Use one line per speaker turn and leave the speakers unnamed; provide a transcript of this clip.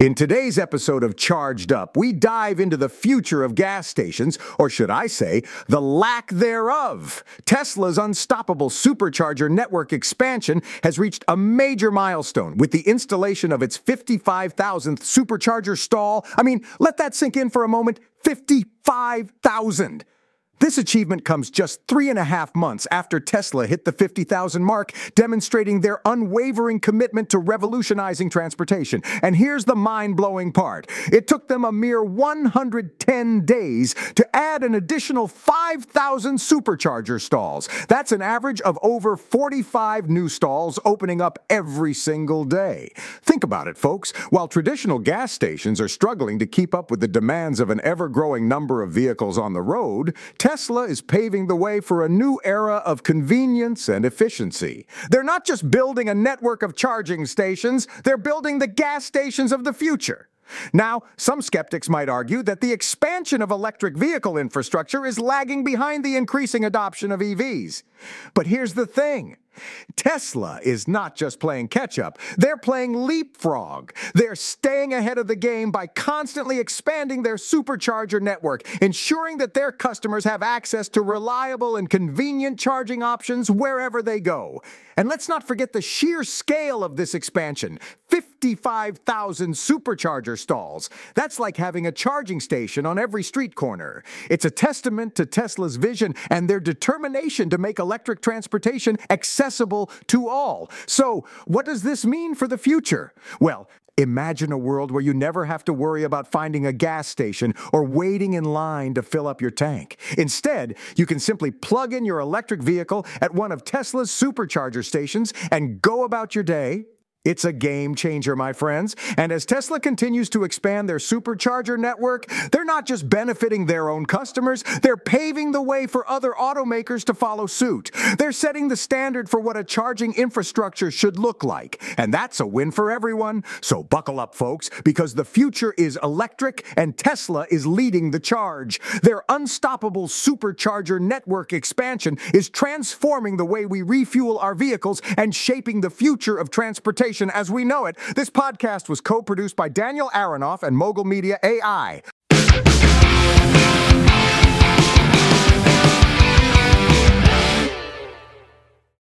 In today's episode of Charged Up, we dive into the future of gas stations, or should I say, the lack thereof. Tesla's unstoppable supercharger network expansion has reached a major milestone with the installation of its 55,000th supercharger stall. I mean, let that sink in for a moment 55,000. This achievement comes just three and a half months after Tesla hit the 50,000 mark, demonstrating their unwavering commitment to revolutionizing transportation. And here's the mind blowing part it took them a mere 110 days to add an additional 5,000 supercharger stalls. That's an average of over 45 new stalls opening up every single day. Think about it, folks. While traditional gas stations are struggling to keep up with the demands of an ever growing number of vehicles on the road, is paving the way for a new era of convenience and efficiency. They're not just building a network of charging stations, they're building the gas stations of the future. Now, some skeptics might argue that the expansion of electric vehicle infrastructure is lagging behind the increasing adoption of EVs. But here's the thing Tesla is not just playing catch up, they're playing leapfrog. They're staying ahead of the game by constantly expanding their supercharger network, ensuring that their customers have access to reliable and convenient charging options wherever they go. And let's not forget the sheer scale of this expansion 55,000 supercharger stalls. That's like having a charging station on every street corner. It's a testament to Tesla's vision and their determination to make electric transportation accessible to all. So, what does this mean for the future? Well, Imagine a world where you never have to worry about finding a gas station or waiting in line to fill up your tank. Instead, you can simply plug in your electric vehicle at one of Tesla's supercharger stations and go about your day it's a game changer, my friends. And as Tesla continues to expand their supercharger network, they're not just benefiting their own customers, they're paving the way for other automakers to follow suit. They're setting the standard for what a charging infrastructure should look like. And that's a win for everyone. So buckle up, folks, because the future is electric and Tesla is leading the charge. Their unstoppable supercharger network expansion is transforming the way we refuel our vehicles and shaping the future of transportation as we know it. This podcast was co produced by Daniel Aronoff and Mogul Media AI.